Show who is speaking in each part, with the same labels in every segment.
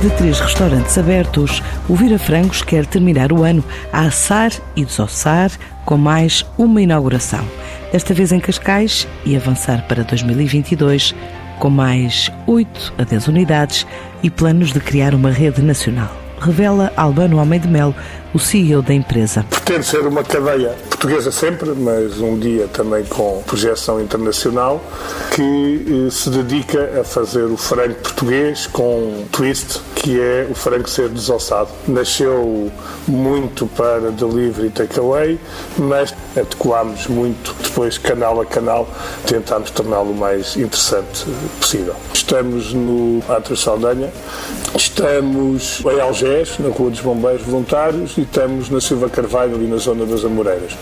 Speaker 1: de três restaurantes abertos, o Vira Frangos quer terminar o ano a assar e desossar com mais uma inauguração. Desta vez em Cascais e avançar para 2022 com mais 8 a 10 unidades e planos de criar uma rede nacional. Revela Albano Homem de Melo, o CEO da empresa.
Speaker 2: Pretende ser uma cadeia portuguesa sempre, mas um dia também com projeção internacional, que eh, se dedica a fazer o frango português com um twist, que é o frango ser desossado. Nasceu muito para delivery e takeaway, mas adequámos muito depois, canal a canal, tentámos torná-lo o mais interessante possível. Estamos no Atrio Saldanha, estamos em Algés, na Rua dos Bombeiros Voluntários, e estamos na Silva Carvalho, ali na zona das Amoreiras.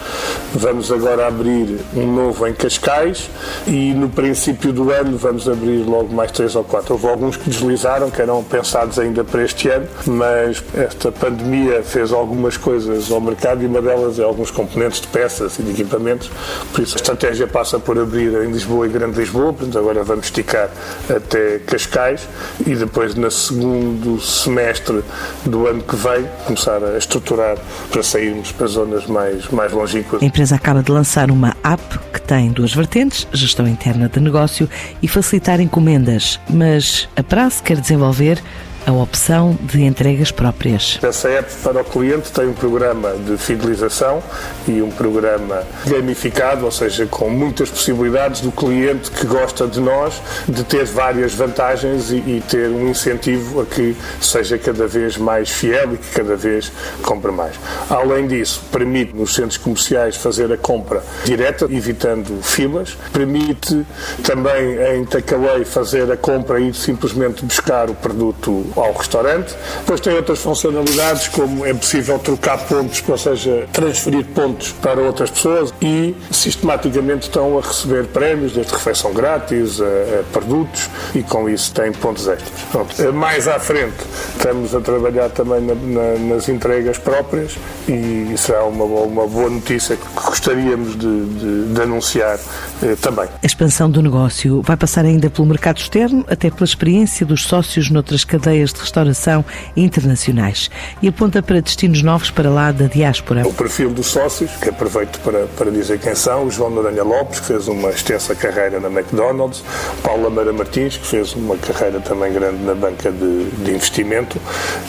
Speaker 2: Vamos agora abrir um novo em Cascais e no princípio do ano vamos abrir logo mais três ou quatro. Houve alguns que deslizaram, que eram pensados ainda para este ano, mas esta pandemia fez algumas coisas ao mercado e uma delas é alguns componentes de peças e de equipamentos. Por isso a estratégia passa por abrir em Lisboa e Grande Lisboa, portanto agora vamos esticar até Cascais e depois no segundo semestre do ano que vem começar a estruturar para sairmos para zonas mais, mais longínquas.
Speaker 1: A empresa acaba de lançar uma app que tem duas vertentes, gestão interna de negócio e facilitar encomendas, mas a prazo quer desenvolver a opção de entregas próprias.
Speaker 2: Essa app para o cliente tem um programa de fidelização e um programa gamificado, ou seja, com muitas possibilidades do cliente que gosta de nós de ter várias vantagens e, e ter um incentivo a que seja cada vez mais fiel e que cada vez compre mais. Além disso, permite nos centros comerciais fazer a compra direta, evitando filas, permite também em takeaway fazer a compra e simplesmente buscar o produto ao restaurante. Depois tem outras funcionalidades, como é possível trocar pontos, ou seja, transferir pontos para outras pessoas e sistematicamente estão a receber prémios, desde refeição grátis a, a produtos e com isso têm pontos extras. Pronto. Mais à frente estamos a trabalhar também na, na, nas entregas próprias e será uma, uma boa notícia que gostaríamos de, de, de anunciar eh, também.
Speaker 1: A expansão do negócio vai passar ainda pelo mercado externo, até pela experiência dos sócios noutras cadeias de restauração internacionais e aponta para destinos novos para lá da diáspora.
Speaker 2: O perfil dos sócios, que aproveito para, para dizer quem são, o João Noronha Lopes, que fez uma extensa carreira na McDonald's, Paula Mara Martins, que fez uma carreira também grande na banca de, de investimento,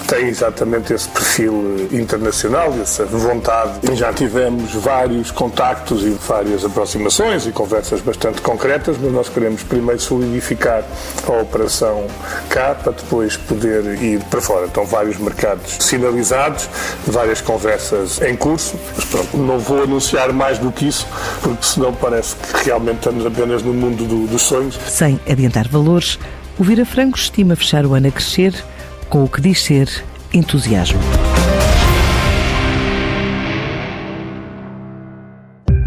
Speaker 2: tem exatamente esse perfil internacional, essa vontade. Já tivemos vários contactos e várias aproximações e conversas bastante concretas, mas nós queremos primeiro solidificar a operação cá para depois poder ir para fora. Estão vários mercados sinalizados, várias conversas em curso, mas pronto, não vou anunciar mais do que isso, porque senão parece que realmente estamos apenas no mundo do, dos sonhos.
Speaker 1: Sem adiantar valores, o Vira Francos estima fechar o ano a crescer com o que diz ser entusiasmo.